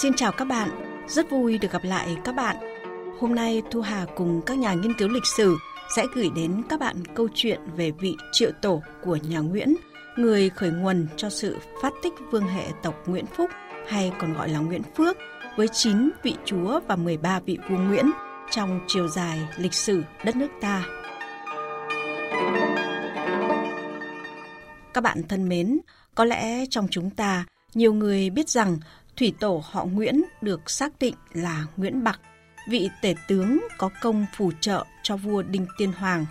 xin chào các bạn, rất vui được gặp lại các bạn. Hôm nay Thu Hà cùng các nhà nghiên cứu lịch sử sẽ gửi đến các bạn câu chuyện về vị triệu tổ của nhà Nguyễn, người khởi nguồn cho sự phát tích vương hệ tộc Nguyễn Phúc hay còn gọi là Nguyễn Phước với 9 vị chúa và 13 vị vua Nguyễn trong chiều dài lịch sử đất nước ta. Các bạn thân mến, có lẽ trong chúng ta nhiều người biết rằng thủy tổ họ Nguyễn được xác định là Nguyễn Bạc, vị tể tướng có công phù trợ cho vua Đinh Tiên Hoàng.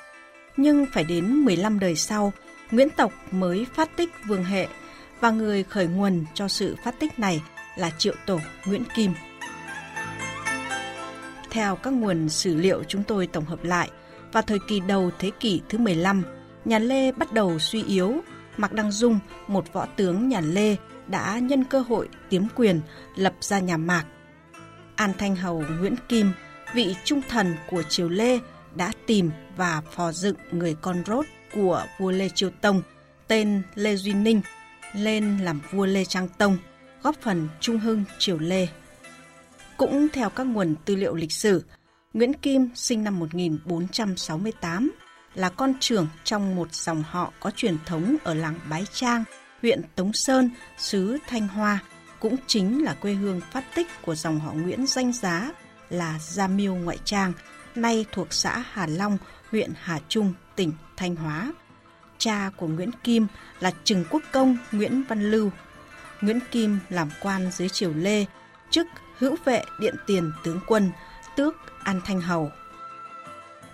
Nhưng phải đến 15 đời sau, Nguyễn tộc mới phát tích vương hệ và người khởi nguồn cho sự phát tích này là triệu tổ Nguyễn Kim. Theo các nguồn sử liệu chúng tôi tổng hợp lại, vào thời kỳ đầu thế kỷ thứ 15, nhà Lê bắt đầu suy yếu. Mạc Đăng Dung, một võ tướng nhà Lê, đã nhân cơ hội tiếm quyền lập ra nhà Mạc. An Thanh Hầu Nguyễn Kim, vị trung thần của triều Lê, đã tìm và phò dựng người con rốt của vua Lê Chiêu Tông, tên Lê Duy Ninh, lên làm vua Lê Trang Tông, góp phần trung hưng triều Lê. Cũng theo các nguồn tư liệu lịch sử, Nguyễn Kim sinh năm 1468, là con trưởng trong một dòng họ có truyền thống ở làng Bái Trang, huyện Tống Sơn, xứ Thanh Hoa, cũng chính là quê hương phát tích của dòng họ Nguyễn danh giá là Gia Miêu Ngoại Trang, nay thuộc xã Hà Long, huyện Hà Trung, tỉnh Thanh Hóa. Cha của Nguyễn Kim là Trừng Quốc Công Nguyễn Văn Lưu. Nguyễn Kim làm quan dưới triều Lê, chức hữu vệ điện tiền tướng quân, tước An Thanh Hầu.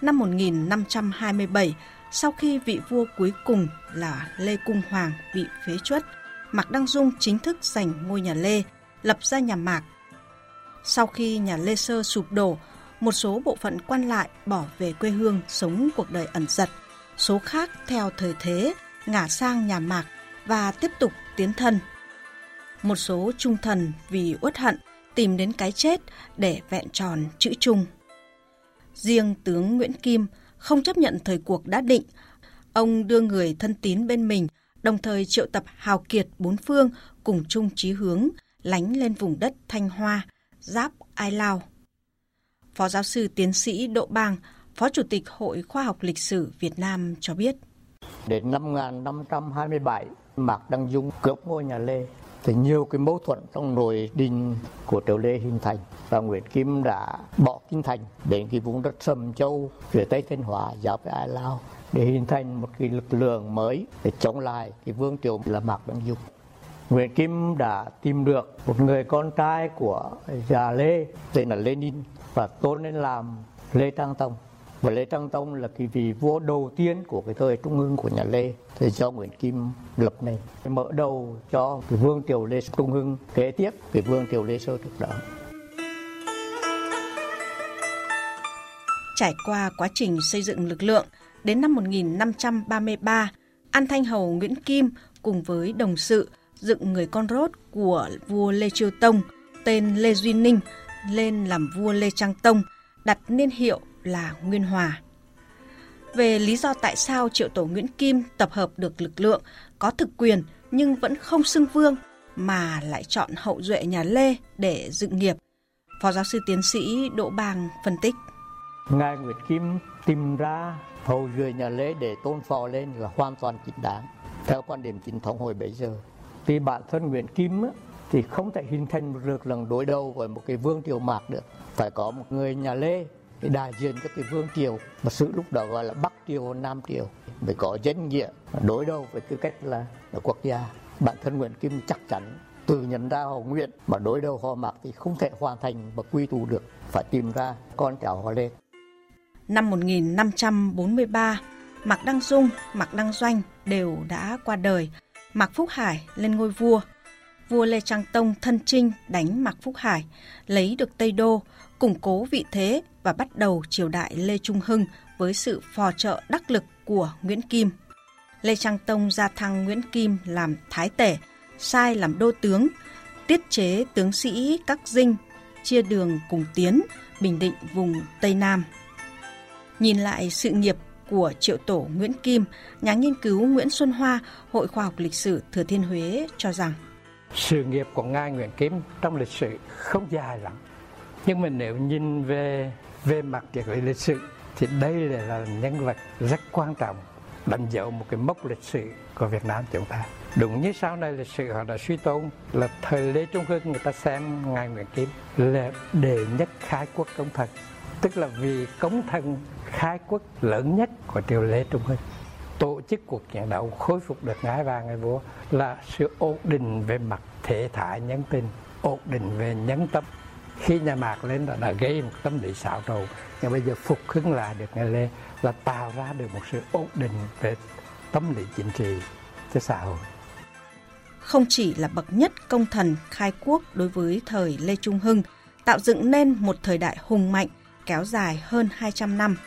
Năm 1527, sau khi vị vua cuối cùng là Lê Cung Hoàng bị phế truất, Mạc Đăng Dung chính thức giành ngôi nhà Lê, lập ra nhà Mạc. Sau khi nhà Lê Sơ sụp đổ, một số bộ phận quan lại bỏ về quê hương sống cuộc đời ẩn giật, số khác theo thời thế ngả sang nhà Mạc và tiếp tục tiến thân. Một số trung thần vì uất hận tìm đến cái chết để vẹn tròn chữ trung. Riêng tướng Nguyễn Kim không chấp nhận thời cuộc đã định, ông đưa người thân tín bên mình, đồng thời triệu tập hào kiệt bốn phương cùng chung chí hướng, lánh lên vùng đất Thanh Hoa, giáp Ai Lao. Phó giáo sư tiến sĩ Đỗ Bang, Phó Chủ tịch Hội Khoa học Lịch sử Việt Nam cho biết. Đến năm 1527, Mạc Đăng Dung cướp ngôi nhà Lê thì nhiều cái mâu thuẫn trong nội đình của triều lê hình thành và nguyễn kim đã bỏ kinh thành đến cái vùng đất sầm châu phía tây thanh hóa, giáp với ai lao, để hình thành một cái lực lượng mới để chống lại cái vương triều là mạc đăng dung Nguyễn Kim đã tìm được một người con trai của già Lê tên là Lenin và tôn lên làm Lê Trang Tông và Lê Trang Tông là cái vị vua đầu tiên của cái thời trung hưng của nhà Lê thì do Nguyễn Kim lập này mở đầu cho cái vương triều Lê Trung Hưng kế tiếp cái vương triều Lê Sơ trước đó. Trải qua quá trình xây dựng lực lượng, đến năm 1533, An Thanh Hầu Nguyễn Kim cùng với đồng sự dựng người con rốt của vua Lê Chiêu Tông tên Lê Duy Ninh lên làm vua Lê Trang Tông, đặt niên hiệu là Nguyên Hòa. Về lý do tại sao triệu tổ Nguyễn Kim tập hợp được lực lượng có thực quyền nhưng vẫn không xưng vương mà lại chọn hậu duệ nhà Lê để dựng nghiệp, Phó giáo sư tiến sĩ Đỗ Bàng phân tích. Ngài Nguyễn Kim tìm ra hậu duệ nhà Lê để tôn phò lên là hoàn toàn chính đáng theo quan điểm chính thống hồi bấy giờ. Vì bản thân Nguyễn Kim thì không thể hình thành một lực lượng đối đầu với một cái vương triều mạc được. Phải có một người nhà Lê đại diện cho cái vương triều mà sự lúc đó gọi là bắc triều nam triều phải có danh nghĩa đối đầu với tư cách là, là quốc gia bản thân nguyễn kim chắc chắn từ nhận ra họ nguyện mà đối đầu họ mặc thì không thể hoàn thành và quy tụ được phải tìm ra con cháu họ lên năm 1543 Mạc Đăng Dung, Mạc Đăng Doanh đều đã qua đời. Mạc Phúc Hải lên ngôi vua. Vua Lê Trang Tông thân chinh đánh Mạc Phúc Hải, lấy được Tây Đô, củng cố vị thế và bắt đầu triều đại Lê Trung Hưng với sự phò trợ đắc lực của Nguyễn Kim. Lê Trang Tông gia thăng Nguyễn Kim làm thái tể, sai làm đô tướng, tiết chế tướng sĩ các dinh, chia đường cùng tiến, bình định vùng Tây Nam. Nhìn lại sự nghiệp của triệu tổ Nguyễn Kim, nhà nghiên cứu Nguyễn Xuân Hoa, Hội Khoa học Lịch sử Thừa Thiên Huế cho rằng sự nghiệp của ngài Nguyễn Kim trong lịch sử không dài lắm. Nhưng mà nếu nhìn về về mặt cái lịch sử, thì đây là nhân vật rất quan trọng đánh dấu một cái mốc lịch sử của Việt Nam chúng ta. Đúng như sau này lịch sử họ đã suy tôn là thời Lê Trung Hưng, người ta xem ngài Nguyễn Kim là đệ nhất khai quốc công thần. Tức là vì công thần khai quốc lớn nhất của triều Lê Trung Hưng tổ chức cuộc chiến đấu khôi phục được ngai vàng ngài vua là sự ổn định về mặt thể thái nhân tình ổn định về nhân tâm khi nhà mạc lên đã, đã gây một tâm lý xáo trộn nhưng bây giờ phục hưng lại được ngày lê là tạo ra được một sự ổn định về tâm lý chính trị cho xã hội không chỉ là bậc nhất công thần khai quốc đối với thời Lê Trung Hưng, tạo dựng nên một thời đại hùng mạnh kéo dài hơn 200 năm.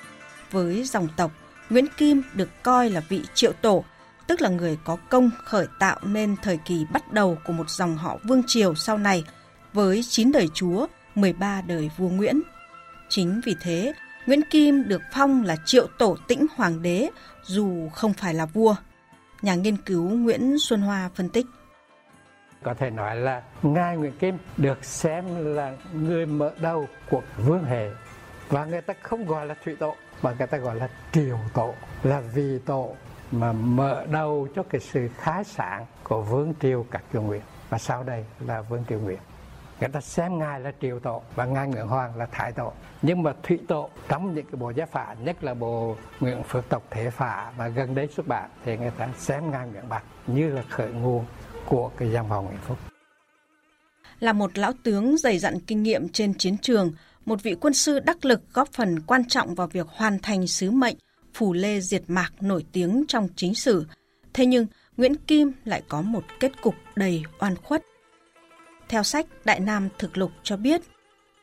Với dòng tộc, Nguyễn Kim được coi là vị triệu tổ, tức là người có công khởi tạo nên thời kỳ bắt đầu của một dòng họ vương triều sau này với 9 đời chúa, 13 đời vua Nguyễn. Chính vì thế, Nguyễn Kim được phong là triệu tổ tĩnh hoàng đế dù không phải là vua. Nhà nghiên cứu Nguyễn Xuân Hoa phân tích. Có thể nói là Ngài Nguyễn Kim được xem là người mở đầu của vương hệ và người ta không gọi là thủy tổ, mà người ta gọi là triều tổ, là vì tổ mà mở đầu cho cái sự khái sản của vương triều các triều nguyện và sau đây là vương triều nguyện người ta xem ngài là triều tổ và ngài nguyễn hoàng là thái tổ. Nhưng mà thủy tổ trong những cái bộ giá phả, nhất là bộ nguyễn phước tộc thể phả và gần đây xuất bản, thì người ta xem ngài nguyễn bạc như là khởi nguồn của cái dòng họ nguyễn phúc. Là một lão tướng dày dặn kinh nghiệm trên chiến trường một vị quân sư đắc lực góp phần quan trọng vào việc hoàn thành sứ mệnh phủ lê diệt mạc nổi tiếng trong chính sử. Thế nhưng, Nguyễn Kim lại có một kết cục đầy oan khuất. Theo sách Đại Nam Thực Lục cho biết,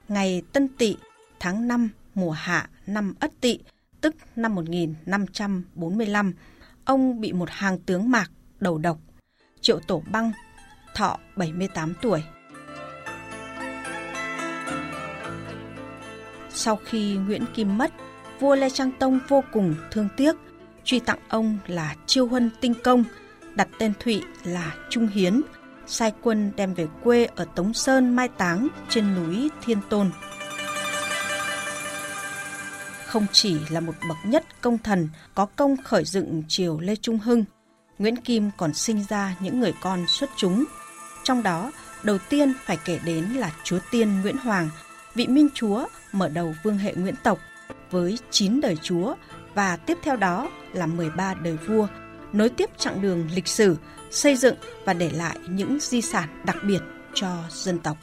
ngày Tân Tỵ tháng 5 mùa hạ năm Ất Tỵ, tức năm 1545, ông bị một hàng tướng mạc đầu độc. Triệu Tổ Băng, thọ 78 tuổi. Sau khi Nguyễn Kim mất, vua Lê Trang Tông vô cùng thương tiếc, truy tặng ông là Chiêu Huân Tinh Công, đặt tên Thụy là Trung Hiến, sai quân đem về quê ở Tống Sơn mai táng trên núi Thiên Tôn. Không chỉ là một bậc nhất công thần có công khởi dựng triều Lê Trung Hưng, Nguyễn Kim còn sinh ra những người con xuất chúng. Trong đó, đầu tiên phải kể đến là chúa tiên Nguyễn Hoàng, vị minh chúa mở đầu vương hệ Nguyễn tộc với 9 đời chúa và tiếp theo đó là 13 đời vua, nối tiếp chặng đường lịch sử, xây dựng và để lại những di sản đặc biệt cho dân tộc.